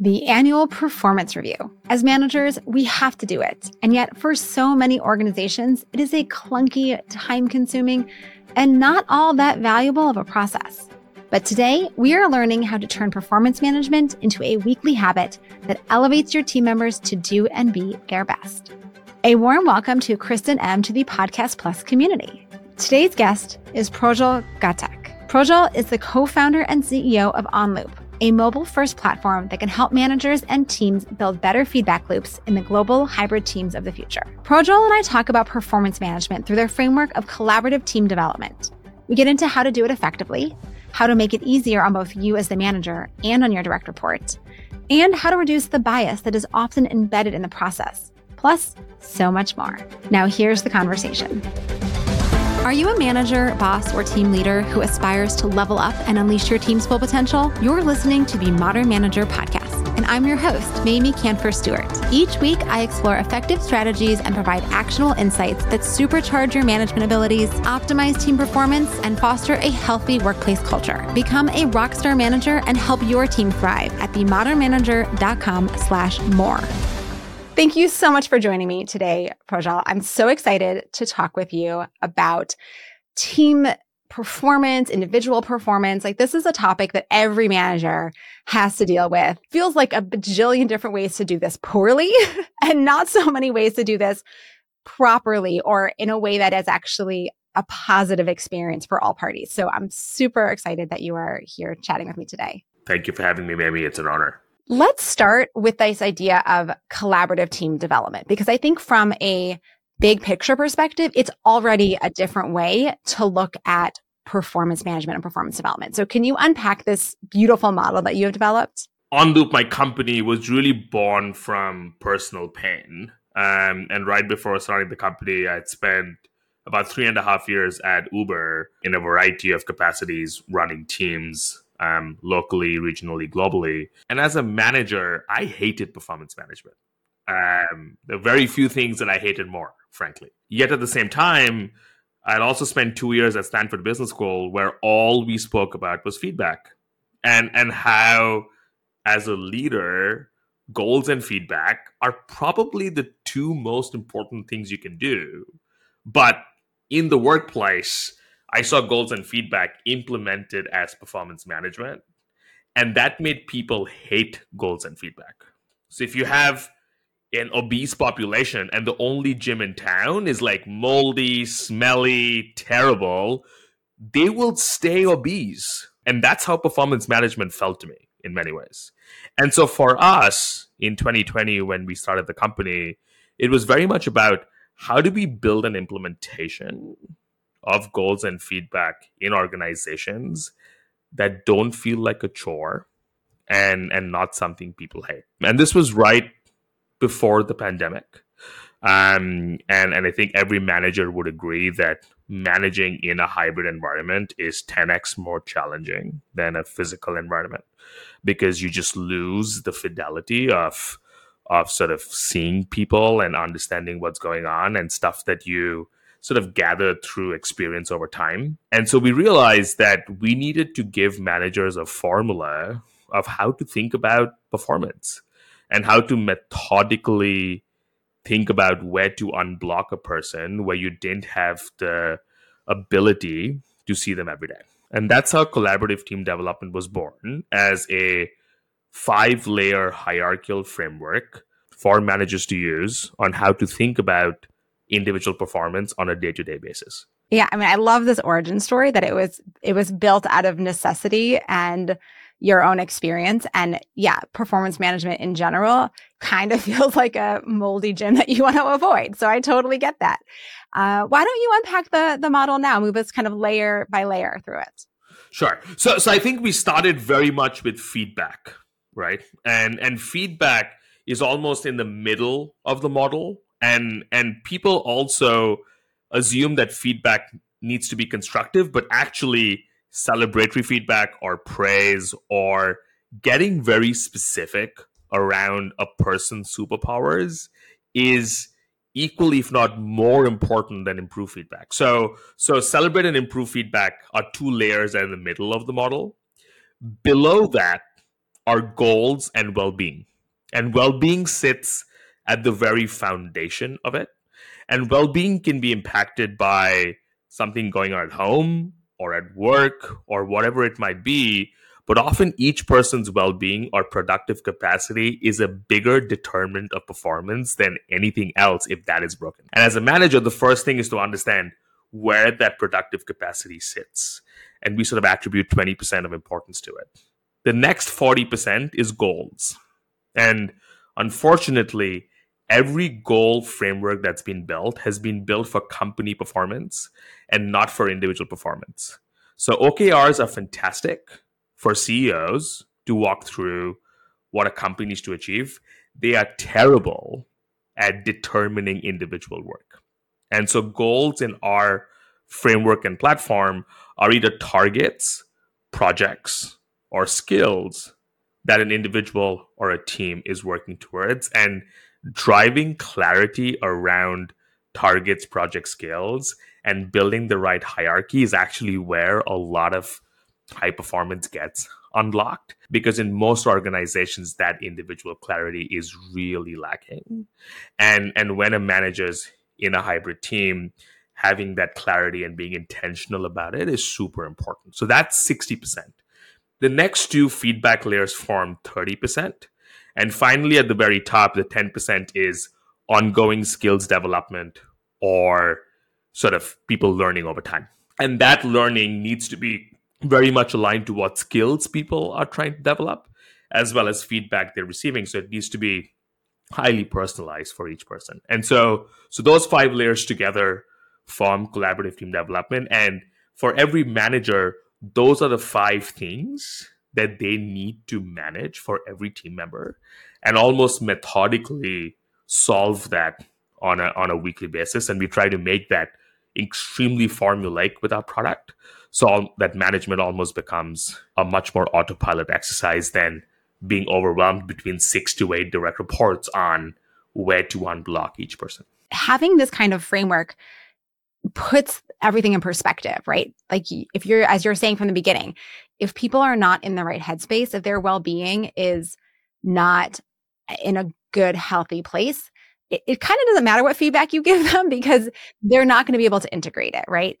the annual performance review. As managers, we have to do it. And yet, for so many organizations, it is a clunky, time consuming, and not all that valuable of a process. But today, we are learning how to turn performance management into a weekly habit that elevates your team members to do and be their best. A warm welcome to Kristen M to the Podcast Plus community. Today's guest is Projjal Ghatak. Projjal is the co founder and CEO of OnLoop a mobile first platform that can help managers and teams build better feedback loops in the global hybrid teams of the future. Projjal and I talk about performance management through their framework of collaborative team development. We get into how to do it effectively, how to make it easier on both you as the manager and on your direct report, and how to reduce the bias that is often embedded in the process, plus so much more. Now, here's the conversation. Are you a manager, boss, or team leader who aspires to level up and unleash your team's full potential? You're listening to the Modern Manager Podcast, and I'm your host, Mamie Kanfer Stewart. Each week, I explore effective strategies and provide actionable insights that supercharge your management abilities, optimize team performance, and foster a healthy workplace culture. Become a rockstar manager and help your team thrive at themodernmanager.com slash more. Thank you so much for joining me today, Projjal. I'm so excited to talk with you about team performance, individual performance. Like, this is a topic that every manager has to deal with. Feels like a bajillion different ways to do this poorly, and not so many ways to do this properly or in a way that is actually a positive experience for all parties. So, I'm super excited that you are here chatting with me today. Thank you for having me, Mamie. It's an honor. Let's start with this idea of collaborative team development, because I think from a big picture perspective, it's already a different way to look at performance management and performance development. So, can you unpack this beautiful model that you have developed? OnLoop, my company, was really born from personal pain. Um, and right before starting the company, I'd spent about three and a half years at Uber in a variety of capacities running teams um, locally, regionally, globally. And as a manager, I hated performance management. Um, there are very few things that I hated more, frankly. Yet at the same time, I'd also spent two years at Stanford Business School where all we spoke about was feedback and and how, as a leader, goals and feedback are probably the two most important things you can do. But in the workplace, I saw goals and feedback implemented as performance management, and that made people hate goals and feedback. So if you have an obese population and the only gym in town is like moldy, smelly, terrible, they will stay obese. And that's how performance management felt to me in many ways. And so for us in 2020, when we started the company, it was very much about how do we build an implementation of goals and feedback in organizations that don't feel like a chore and and not something people hate. And this was right before the pandemic. Um, and and I think every manager would agree that managing in a hybrid environment is 10x more challenging than a physical environment because you just lose the fidelity of of sort of seeing people and understanding what's going on and stuff that you sort of gathered through experience over time. And so we realized that we needed to give managers a formula of how to think about performance and how to methodically think about where to unblock a person where you didn't have the ability to see them every day. And that's how collaborative team development was born as a five layer hierarchical framework for managers to use on how to think about individual performance on a day-to-day basis. Yeah, I mean I love this origin story that it was it was built out of necessity and your own experience and yeah, performance management in general kind of feels like a moldy gym that you want to avoid. So I totally get that. Uh, why don't you unpack the the model now? Move us kind of layer by layer through it. Sure. So so I think we started very much with feedback, right? And and feedback is almost in the middle of the model and and people also assume that feedback needs to be constructive but actually celebratory feedback or praise or getting very specific around a person's superpowers is equally if not more important than improve feedback so so celebrate and improve feedback are two layers in the middle of the model below that are goals and well being. And well being sits at the very foundation of it. And well being can be impacted by something going on at home or at work or whatever it might be. But often each person's well being or productive capacity is a bigger determinant of performance than anything else if that is broken. And as a manager, the first thing is to understand where that productive capacity sits. And we sort of attribute 20% of importance to it. The next 40% is goals. And unfortunately, every goal framework that's been built has been built for company performance and not for individual performance. So OKRs are fantastic for CEOs to walk through what a company needs to achieve. They are terrible at determining individual work. And so goals in our framework and platform are either targets, projects, or skills that an individual or a team is working towards. And driving clarity around targets, project scales, and building the right hierarchy is actually where a lot of high performance gets unlocked because in most organizations that individual clarity is really lacking. And and when a manager's in a hybrid team having that clarity and being intentional about it is super important. So that's 60% the next two feedback layers form 30% and finally, at the very top, the 10% is ongoing skills development or sort of people learning over time. And that learning needs to be very much aligned to what skills people are trying to develop, as well as feedback they're receiving. So it needs to be highly personalized for each person. And so, so those five layers together form collaborative team development. And for every manager, those are the five things that they need to manage for every team member and almost methodically solve that on a on a weekly basis. And we try to make that extremely formulaic with our product. So that management almost becomes a much more autopilot exercise than being overwhelmed between six to eight direct reports on where to unblock each person. Having this kind of framework puts everything in perspective, right? Like if you're, as you're saying from the beginning, if people are not in the right headspace, if their well being is not in a good, healthy place, it, it kind of doesn't matter what feedback you give them because they're not going to be able to integrate it, right?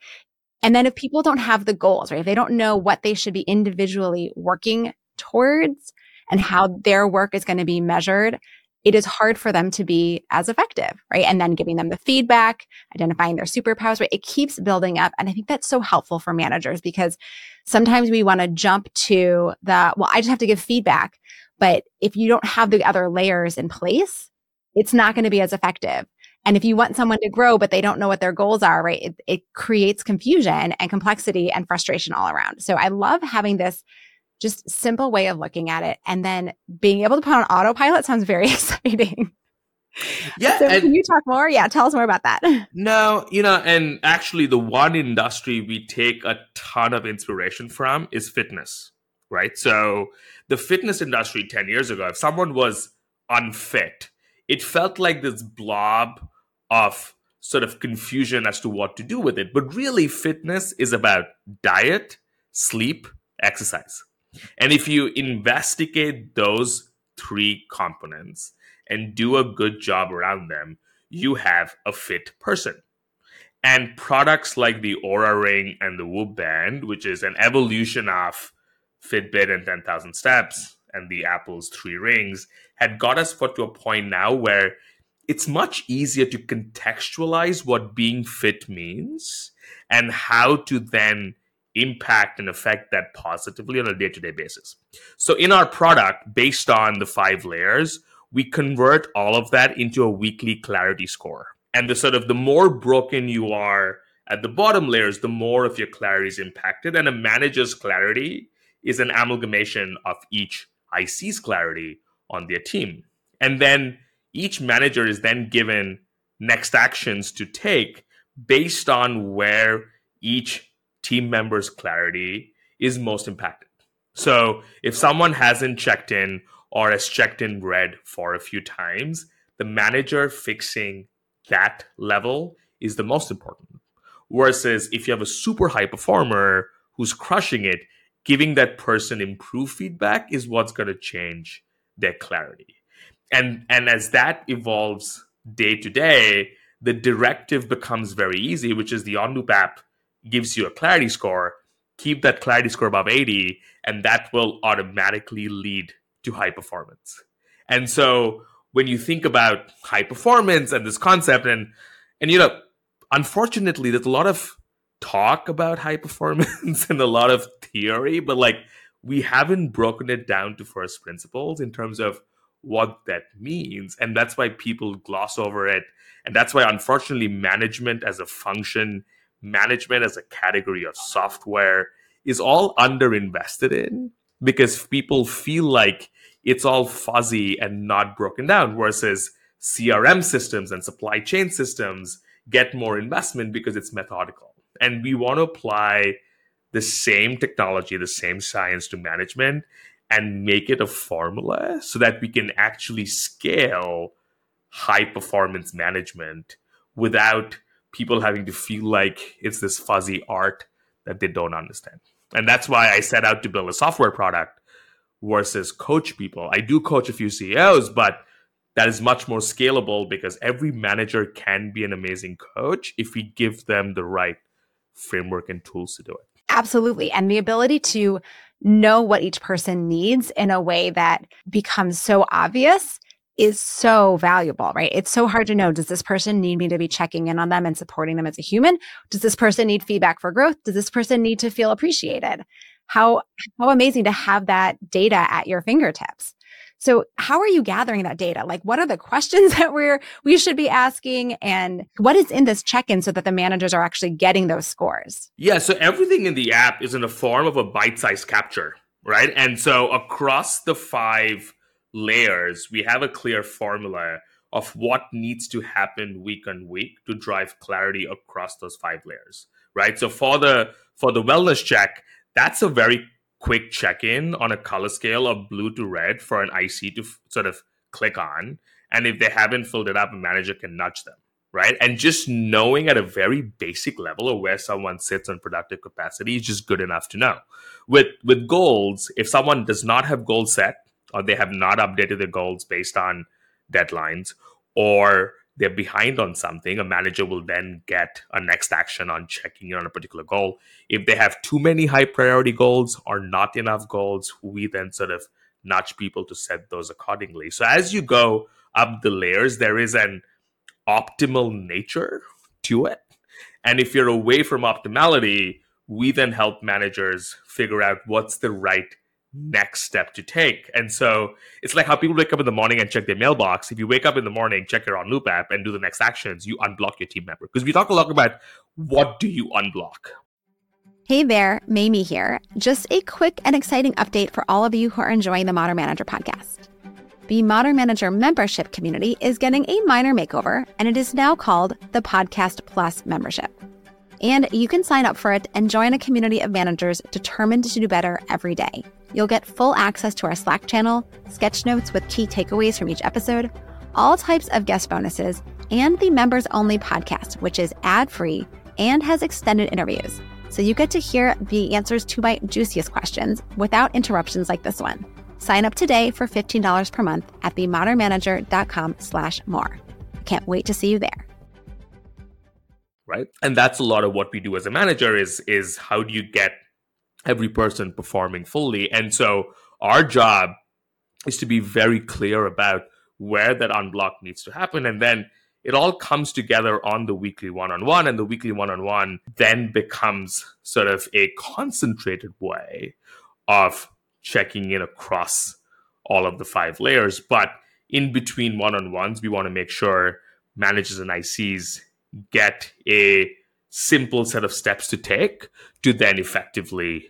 And then if people don't have the goals, right? If they don't know what they should be individually working towards and how their work is going to be measured, it is hard for them to be as effective, right? And then giving them the feedback, identifying their superpowers, right? It keeps building up. And I think that's so helpful for managers because sometimes we want to jump to the, well, I just have to give feedback. But if you don't have the other layers in place, it's not going to be as effective. And if you want someone to grow, but they don't know what their goals are, right? It, it creates confusion and complexity and frustration all around. So I love having this just simple way of looking at it. And then being able to put on autopilot sounds very exciting. Yeah. So can you talk more? Yeah, tell us more about that. No, you know, and actually, the one industry we take a ton of inspiration from is fitness, right? So, the fitness industry 10 years ago, if someone was unfit, it felt like this blob of sort of confusion as to what to do with it. But really, fitness is about diet, sleep, exercise. And if you investigate those three components and do a good job around them, you have a fit person. And products like the Oura Ring and the Whoop Band, which is an evolution of Fitbit and 10,000 steps and the Apple's three rings, had got us put to a point now where it's much easier to contextualize what being fit means and how to then impact and affect that positively on a day to day basis. So, in our product, based on the five layers, we convert all of that into a weekly clarity score. And the sort of the more broken you are at the bottom layers, the more of your clarity is impacted. And a manager's clarity is an amalgamation of each IC's clarity on their team. And then each manager is then given next actions to take based on where each team members' clarity is most impacted. So if someone hasn't checked in or has checked in red for a few times, the manager fixing that level is the most important. Versus if you have a super high performer who's crushing it, giving that person improved feedback is what's going to change their clarity. And and as that evolves day to day, the directive becomes very easy, which is the OnLoop app gives you a clarity score. Keep that clarity score above 80, and that will automatically lead to high performance. And so when you think about high performance and this concept, and and you know, unfortunately, there's a lot of talk about high performance and a lot of theory, but like we haven't broken it down to first principles in terms of what that means. And that's why people gloss over it. And that's why, unfortunately, management as a function, management as a category of software is all underinvested in because people feel like it's all fuzzy and not broken down versus CRM systems and supply chain systems get more investment because it's methodical. And we want to apply the same technology, the same science to management and make it a formula so that we can actually scale high performance management without people having to feel like it's this fuzzy art that they don't understand. And that's why I set out to build a software product versus coach people. I do coach a few CEOs, but that is much more scalable because every manager can be an amazing coach if we give them the right framework and tools to do it. Absolutely. And the ability to know what each person needs in a way that becomes so obvious is so valuable, right? It's so hard to know does this person need me to be checking in on them and supporting them as a human? Does this person need feedback for growth? Does this person need to feel appreciated? How how amazing to have that data at your fingertips. So how are you gathering that data? Like what are the questions that we're we should be asking and what is in this check-in so that the managers are actually getting those scores? Yeah, so everything in the app is in the form of a bite-sized capture, right? And so across the five layers, we have a clear formula of what needs to happen week on week to drive clarity across those five layers, right? So for the for the wellness check, that's a very quick check in on a color scale of blue to red for an IC to f- sort of click on. And if they haven't filled it up, a manager can nudge them, right? And just knowing at a very basic level of where someone sits on productive capacity is just good enough to know. With with goals, if someone does not have goals set or they have not updated their goals based on deadlines, or they're behind on something, a manager will then get a next action on checking in on a particular goal. If they have too many high priority goals or not enough goals, we then sort of nudge people to set those accordingly. So as you go up the layers, there is an optimal nature to it. And if you're away from optimality, we then help managers figure out what's the right next step to take. And so it's like how people wake up in the morning and check their mailbox. If you wake up in the morning, check your OnLoop app and do the next actions, you unblock your team member. Because we talk a lot about what do you unblock? Hey there, Mamie here. Just a quick and exciting update for all of you who are enjoying the Modern Manager podcast. The Modern Manager membership community is getting a minor makeover, and it is now called the Podcast Plus membership. And you can sign up for it and join a community of managers determined to do better every day. You'll get full access to our Slack channel, sketch notes with key takeaways from each episode, all types of guest bonuses, and the members only podcast, which is ad free and has extended interviews. So you get to hear the answers to my juiciest questions without interruptions like this one. Sign up today for $15 per month at themodernmanager.com slash more. Can't wait to see you there. Right. And that's a lot of what we do as a manager is is how do you get every person performing fully. And so our job is to be very clear about where that unblock needs to happen. And then it all comes together on the weekly one on one. And the weekly one on one then becomes sort of a concentrated way of checking in across all of the five layers. But in between one on ones, we want to make sure managers and ICs get a simple set of steps to take to then effectively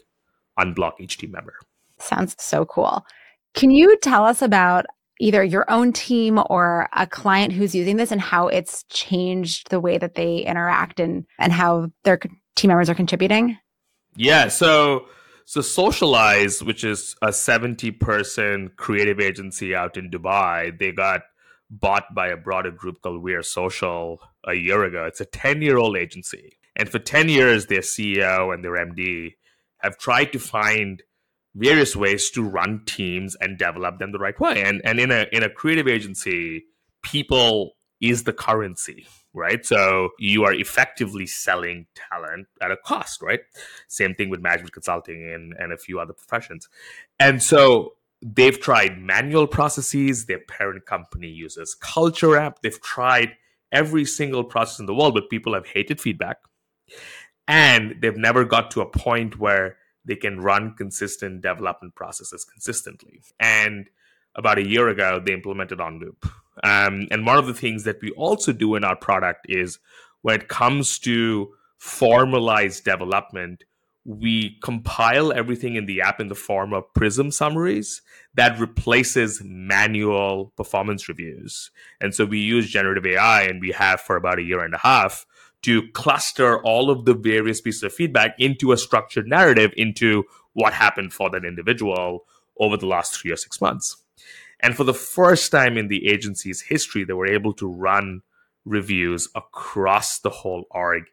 unblock each team member. Sounds so cool. Can you tell us about either your own team or a client who's using this and how it's changed the way that they interact and and how their team members are contributing? Yeah, so so Socialize, which is a 70 person creative agency out in Dubai, they got bought by a broader group called We Are Social a year ago. It's a 10 year old agency. And for 10 years, their CEO and their MD have tried to find various ways to run teams and develop them the right way. And and in a in a creative agency, people is the currency, right? So you are effectively selling talent at a cost, right? Same thing with management consulting and, and a few other professions. And so they've tried manual processes, their parent company uses Culture Amp, they've tried every single process in the world, but people have hated feedback. And they've never got to a point where they can run consistent development processes consistently. And about a year ago, they implemented OnLoop. Um, and one of the things that we also do in our product is when it comes to formalized development, we compile everything in the app in the form of Prism summaries that replaces manual performance reviews. And so we use generative AI, and we have for about a year and a half to cluster all of the various pieces of feedback into a structured narrative into what happened for that individual over the last three or six months. And for the first time in the agency's history, they were able to run reviews across the whole org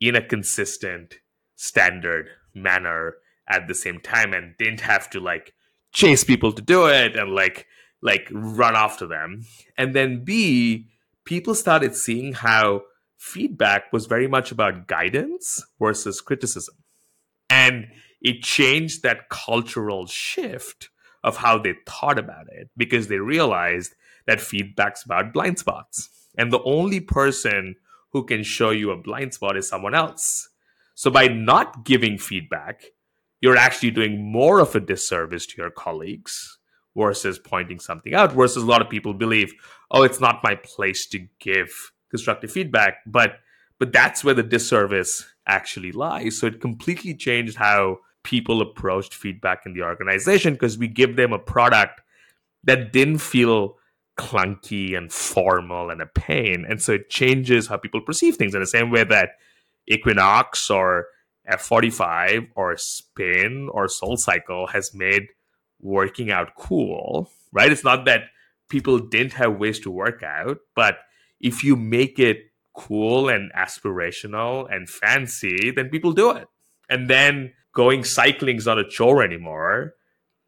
in a consistent, standard manner at the same time and didn't have to like chase people to do it and like like run after them. And then B, people started seeing how feedback was very much about guidance versus criticism. And it changed that cultural shift of how they thought about it because they realized that feedback's about blind spots. And the only person who can show you a blind spot is someone else. So by not giving feedback, you're actually doing more of a disservice to your colleagues versus pointing something out. Versus a lot of people believe, oh, it's not my place to give constructive feedback but but that's where the disservice actually lies. So it completely changed how people approached feedback in the organization because we give them a product that didn't feel clunky and formal and a pain. And so it changes how people perceive things in the same way that equinox or f45 or spin or soul cycle has made working out cool right? It's not that people didn't have ways to work out but if you make it cool and aspirational and fancy, then people do it. And then going cycling is not a chore anymore.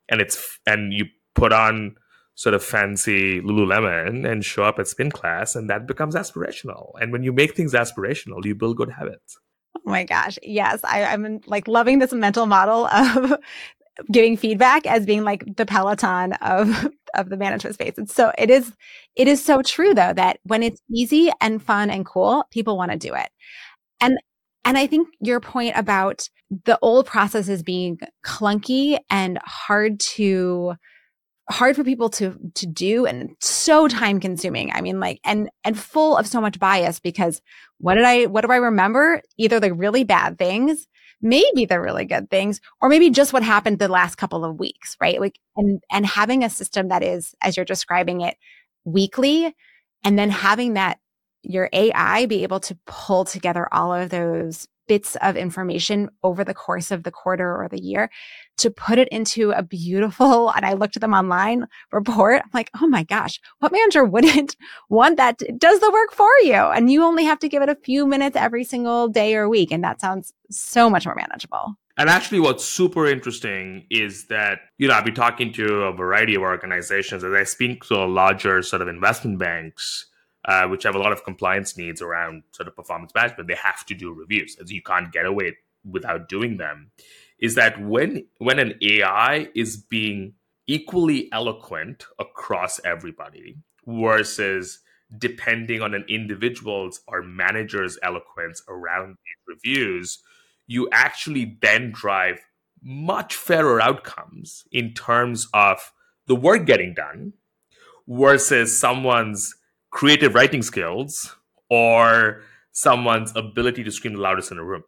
And it's and you put on sort of fancy Lululemon and show up at spin class, and that becomes aspirational. And when you make things aspirational, you build good habits. Oh my gosh. Yes. I, I'm like loving this mental model of giving feedback as being like the peloton of of the management space. And so it is it is so true though that when it's easy and fun and cool people want to do it. And and i think your point about the old processes being clunky and hard to hard for people to to do and so time consuming i mean like and and full of so much bias because what did i what do i remember? Either the really bad things maybe the really good things or maybe just what happened the last couple of weeks right? Like and and having a system that is as you're describing it weekly and then having that your ai be able to pull together all of those bits of information over the course of the quarter or the year to put it into a beautiful, and I looked at them online report. I'm like, oh my gosh, what manager wouldn't want that? does the work for you. And you only have to give it a few minutes every single day or week. And that sounds so much more manageable. And actually, what's super interesting is that, you know, I've been talking to a variety of organizations as I speak to larger sort of investment banks uh, which have a lot of compliance needs around sort of performance management, they have to do reviews, as you can't get away without doing them. Is that when when an AI is being equally eloquent across everybody versus depending on an individual's or manager's eloquence around these reviews, you actually then drive much fairer outcomes in terms of the work getting done versus someone's creative writing skills or someone's ability to scream the loudest in a room.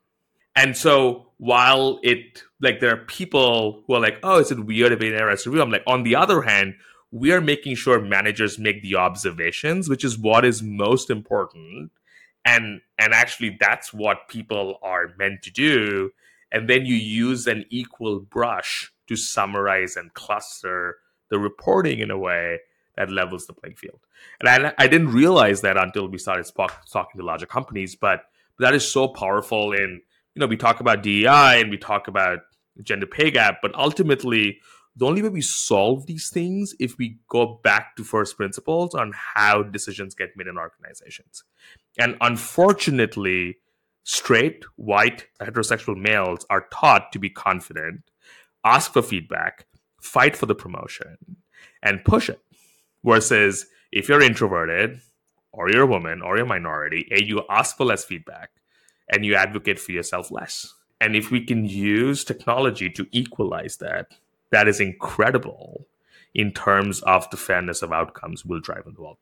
And so while it like there are people who are like, oh, is it weird if an error review? I'm like, on the other hand, we are making sure managers make the observations, which is what is most important. And and actually that's what people are meant to do. And then you use an equal brush to summarize and cluster the reporting in a way that levels the playing field. And I, I didn't realize that until we started talking to larger companies, but that is so powerful. And, you know, we talk about DEI and we talk about gender pay gap, but ultimately, the only way we solve these things if we go back to first principles on how decisions get made in organizations. And unfortunately, straight, white, heterosexual males are taught to be confident, ask for feedback, fight for the promotion, and push it. Versus if you're introverted, or you're a woman, or you're a minority, and you ask for less feedback and you advocate for yourself less. And if we can use technology to equalize that, that is incredible in terms of the fairness of outcomes we'll drive in the world.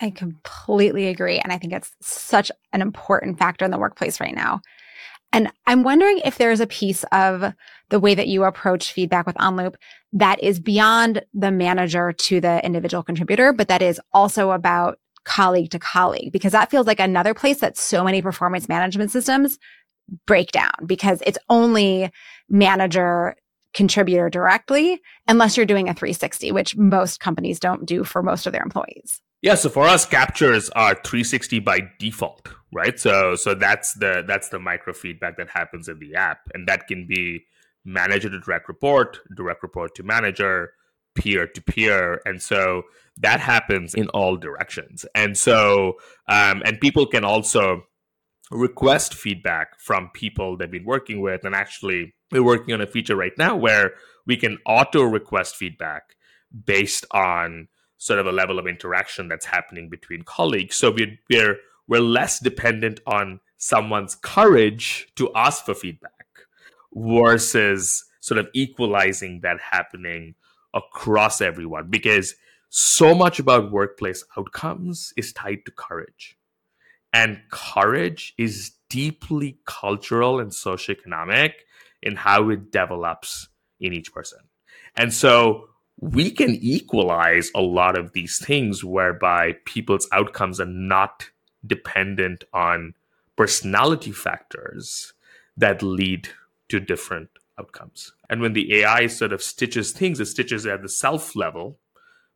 I completely agree. And I think it's such an important factor in the workplace right now. And I'm wondering if there's a piece of the way that you approach feedback with OnLoop that is beyond the manager to the individual contributor, but that is also about colleague to colleague, because that feels like another place that so many performance management systems break down because it's only manager contributor directly unless you're doing a 360, which most companies don't do for most of their employees. Yeah, so for us, captures are 360 by default, right? So so that's the that's the micro feedback that happens in the app, and that can be manager to direct report, direct report to manager, peer to peer, and so that happens in all directions. And so um, and people can also request feedback from people they've been working with. And actually, we're working on a feature right now where we can auto request feedback based on sort of a level of interaction that's happening between colleagues. So we're we're, we're less dependent on someone's courage to ask for feedback versus sort of equalizing that happening across everyone because so much about workplace outcomes is tied to courage and courage is deeply cultural and socioeconomic in how it develops in each person. And so we can equalize a lot of these things whereby people's outcomes are not dependent on personality factors that lead to different outcomes. And when the AI sort of stitches things, it stitches at the self level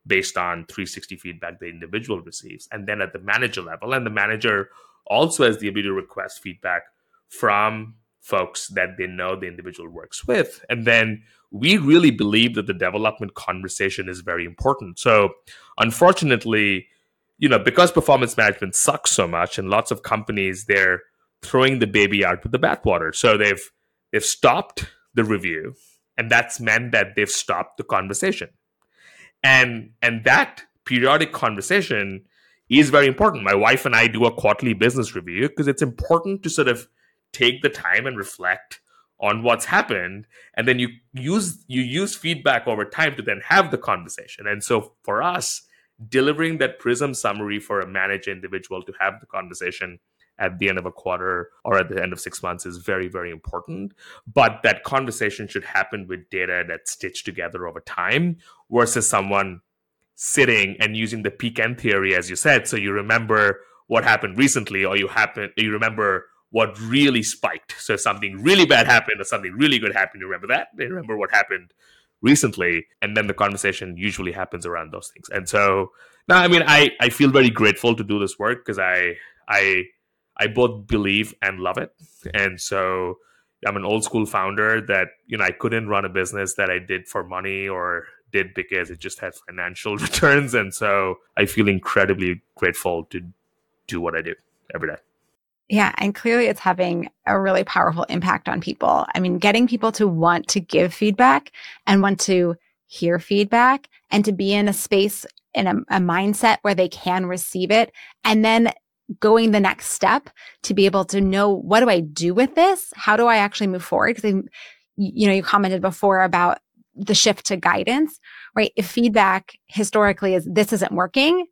based on 360 feedback the individual receives, and then at the manager level. And the manager also has the ability to request feedback from folks that they know the individual works with. And then we really believe that the development conversation is very important. So, unfortunately, you know, because performance management sucks so much, and lots of companies they're throwing the baby out with the bathwater. So they've they've stopped the review, and that's meant that they've stopped the conversation and and that periodic conversation is very important my wife and i do a quarterly business review because it's important to sort of take the time and reflect on what's happened and then you use you use feedback over time to then have the conversation and so for us delivering that prism summary for a manager individual to have the conversation at the end of a quarter or at the end of six months is very, very important. But that conversation should happen with data that's stitched together over time versus someone sitting and using the peak end theory, as you said. So you remember what happened recently, or you happen you remember what really spiked. So something really bad happened or something really good happened. You remember that? They remember what happened recently. And then the conversation usually happens around those things. And so now I mean I, I feel very grateful to do this work because I I I both believe and love it. And so I'm an old school founder that, you know, I couldn't run a business that I did for money or did because it just had financial returns. And so I feel incredibly grateful to do what I do every day. Yeah. And clearly it's having a really powerful impact on people. I mean, getting people to want to give feedback and want to hear feedback and to be in a space in a, a mindset where they can receive it and then going the next step to be able to know what do I do with this? How do I actually move forward? Because you know, you commented before about the shift to guidance, right? If feedback historically is this isn't working,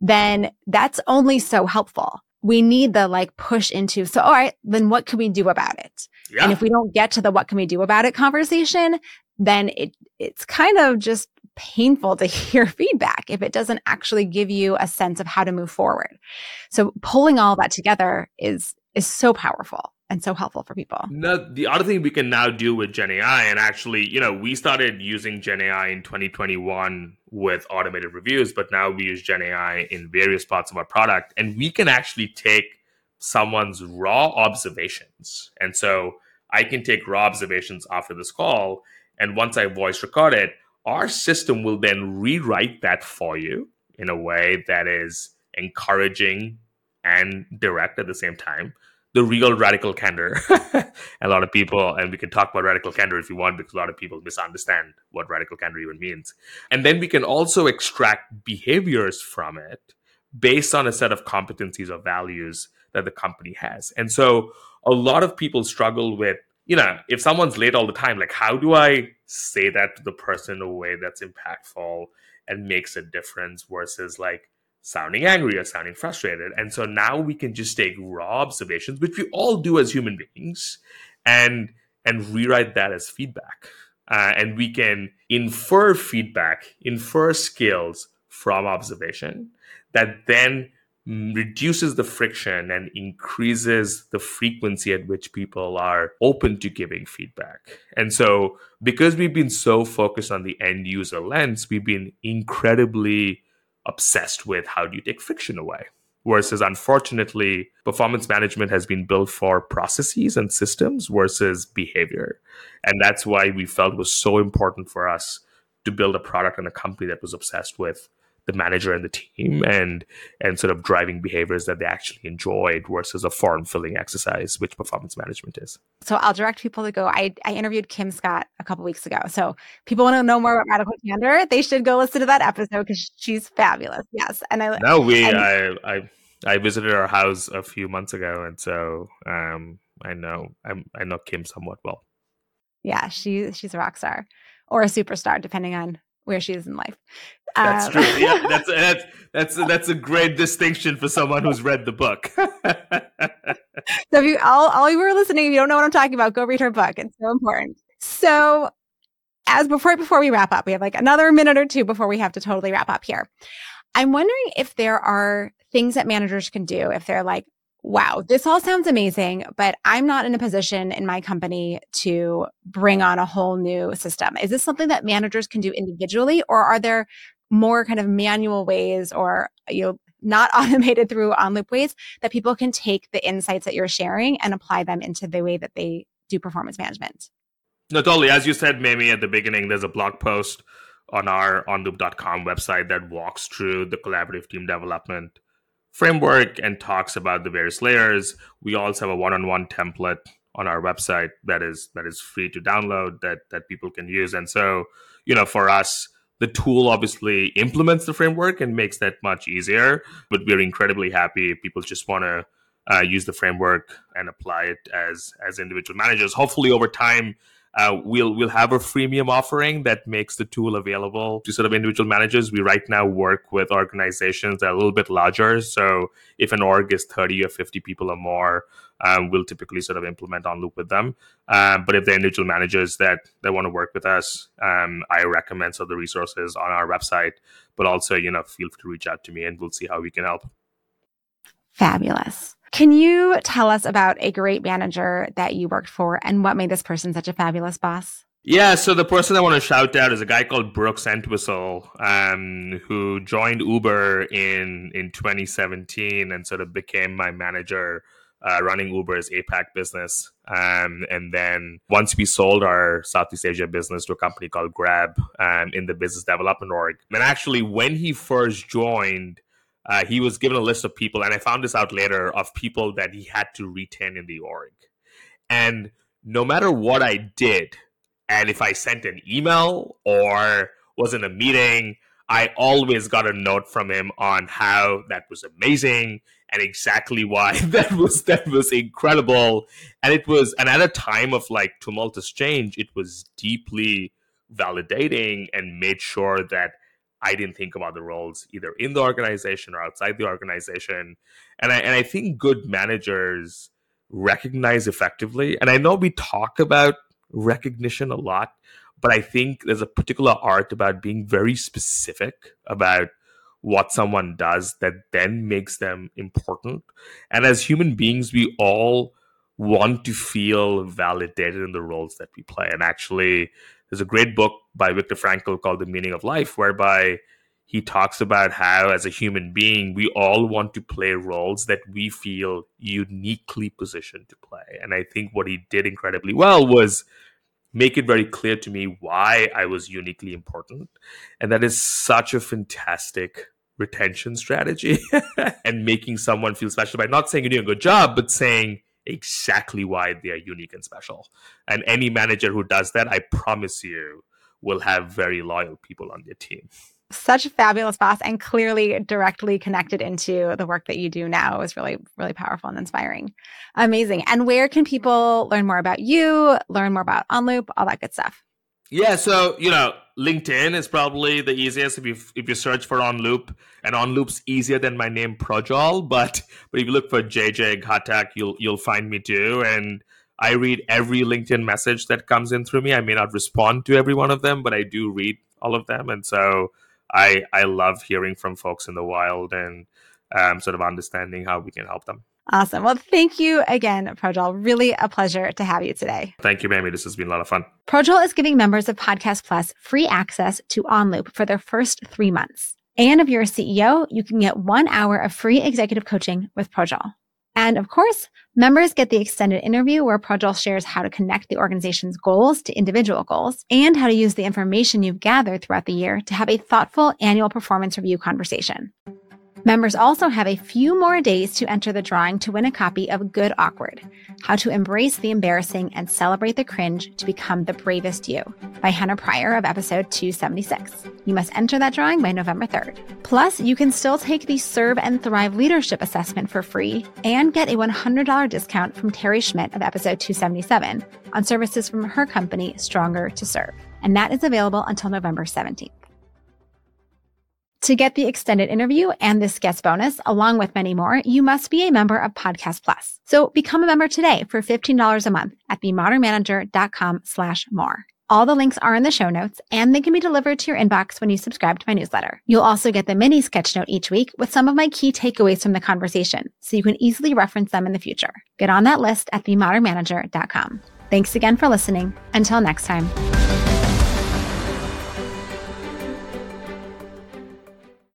then that's only so helpful. We need the like push into, so all right, then what can we do about it? Yeah. And if we don't get to the what can we do about it conversation, then it it's kind of just painful to hear feedback if it doesn't actually give you a sense of how to move forward. So pulling all that together is is so powerful and so helpful for people. No, the other thing we can now do with Gen AI, and actually, you know, we started using Gen AI in 2021 with automated reviews, but now we use Gen AI in various parts of our product, and we can actually take someone's raw observations. And so I can take raw observations after this call. And once I voice record it, our system will then rewrite that for you in a way that is encouraging and direct at the same time. The real radical candor. a lot of people, and we can talk about radical candor if you want, because a lot of people misunderstand what radical candor even means. And then we can also extract behaviors from it based on a set of competencies or values that the company has. And so a lot of people struggle with you know, if someone's late all the time, like how do I say that to the person in a way that's impactful and makes a difference versus like sounding angry or sounding frustrated? And so now we can just take raw observations, which we all do as human beings, and and rewrite that as feedback. Uh, and we can infer feedback, infer skills from observation that then reduces the friction and increases the frequency at which people are open to giving feedback. And so, because we've been so focused on the end user lens, we've been incredibly obsessed with how do you take friction away. Versus, unfortunately, performance management has been built for processes and systems versus behavior. And that's why we felt it was so important for us to build a product and a company that was obsessed with the manager and the team and and sort of driving behaviors that they actually enjoyed versus a form filling exercise which performance management is. So i'll direct people to go i, I interviewed kim scott a couple weeks ago. So people want to know more about radical candor they should go listen to that episode because she's fabulous. Yes and i no we and, I, I i visited our house a few months ago and so um i know I'm, i know kim somewhat well. Yeah she she's a rock star or a superstar depending on where she is in life. That's um, true. Yeah, that's that's that's that's a great distinction for someone who's read the book. so if you all all you were listening, if you don't know what I'm talking about, go read her book. It's so important. So as before before we wrap up, we have like another minute or two before we have to totally wrap up here. I'm wondering if there are things that managers can do if they're like, wow, this all sounds amazing, but I'm not in a position in my company to bring on a whole new system. Is this something that managers can do individually, or are there more kind of manual ways or you know not automated through OnLoop ways that people can take the insights that you're sharing and apply them into the way that they do performance management? No, totally. As you said, Mamie, at the beginning, there's a blog post on our onloop.com website that walks through the collaborative team development framework and talks about the various layers. We also have a one-on-one template on our website that is that is free to download that that people can use. And so, you know, for us, the tool obviously implements the framework and makes that much easier. But we're incredibly happy. if People just want to uh, use the framework and apply it as as individual managers. Hopefully, over time, uh, we'll we'll have a freemium offering that makes the tool available to sort of individual managers. We right now work with organizations that are a little bit larger. So if an org is 30 or 50 people or more, um, we'll typically sort of implement OnLoop with them. Um, but if they're individual managers that that want to work with us, um, I recommend some of the resources on our website. But also, you know, feel free to reach out to me and we'll see how we can help. Fabulous. Can you tell us about a great manager that you worked for and what made this person such a fabulous boss? Yeah, so the person I want to shout out is a guy called Brooks Entwistle, um, who joined Uber in in 2017 and sort of became my manager uh, running Uber's APAC business. Um, and then once we sold our Southeast Asia business to a company called Grab um, in the business development org. And actually, when he first joined, uh, he was given a list of people, and I found this out later of people that he had to retain in the org. And no matter what I did, and if I sent an email or was in a meeting, I always got a note from him on how that was amazing and exactly why that was that was incredible. And it was and at a time of like tumultuous change, it was deeply validating and made sure that I didn't think about the roles either in the organization or outside the organization. And I and I think good managers recognize effectively. And I know we talk about recognition a lot, but I think there's a particular art about being very specific about what someone does that then makes them important. And as human beings, we all want to feel validated in the roles that we play. And actually, there's a great book by Viktor Frankl called The Meaning of Life, whereby he talks about how, as a human being, we all want to play roles that we feel uniquely positioned to play. And I think what he did incredibly well was make it very clear to me why I was uniquely important. And that is such a fantastic retention strategy and making someone feel special by not saying you're doing a good job, but saying exactly why they are unique and special. And any manager who does that, I promise you, will have very loyal people on their team. Such a fabulous boss and clearly directly connected into the work that you do now is really really powerful and inspiring. Amazing. And where can people learn more about you learn more about OnLoop all that good stuff? Yeah so you know linkedin is probably the easiest if you if you search for OnLoop and OnLoop's easier than my name Projjal but but if you look for jj ghatak you'll you'll find me too and I read every LinkedIn message that comes in through me. I may not respond to every one of them, but I do read all of them. And so I I love hearing from folks in the wild and um, sort of understanding how we can help them. Awesome. Well, thank you again, Projjal. Really a pleasure to have you today. Thank you, Mamie. This has been a lot of fun. Projjal is giving members of Podcast Plus free access to OnLoop for their first three months. And if you're a CEO, you can get one hour of free executive coaching with Projjal. And of course, members get the extended interview where Projjal shares how to connect the organization's goals to individual goals and how to use the information you've gathered throughout the year to have a thoughtful annual performance review conversation. Members also have a few more days to enter the drawing to win a copy of Good Awkward How to Embrace the Embarrassing and Celebrate the Cringe to Become the Bravest You by Hannah Pryor of episode 276. You must enter that drawing by November 3rd. Plus, you can still take the Serve and Thrive Leadership Assessment for free and get a $100 discount from Terry Schmidt of episode 277 on services from her company, Stronger to Serve. And that is available until November 17th. To get the extended interview and this guest bonus, along with many more, you must be a member of Podcast Plus. So become a member today for $15 a month at themodernmanager.com slash more. All the links are in the show notes and they can be delivered to your inbox when you subscribe to my newsletter. You'll also get the mini sketch note each week with some of my key takeaways from the conversation so you can easily reference them in the future. Get on that list at themodernmanager.com. Thanks again for listening. Until next time.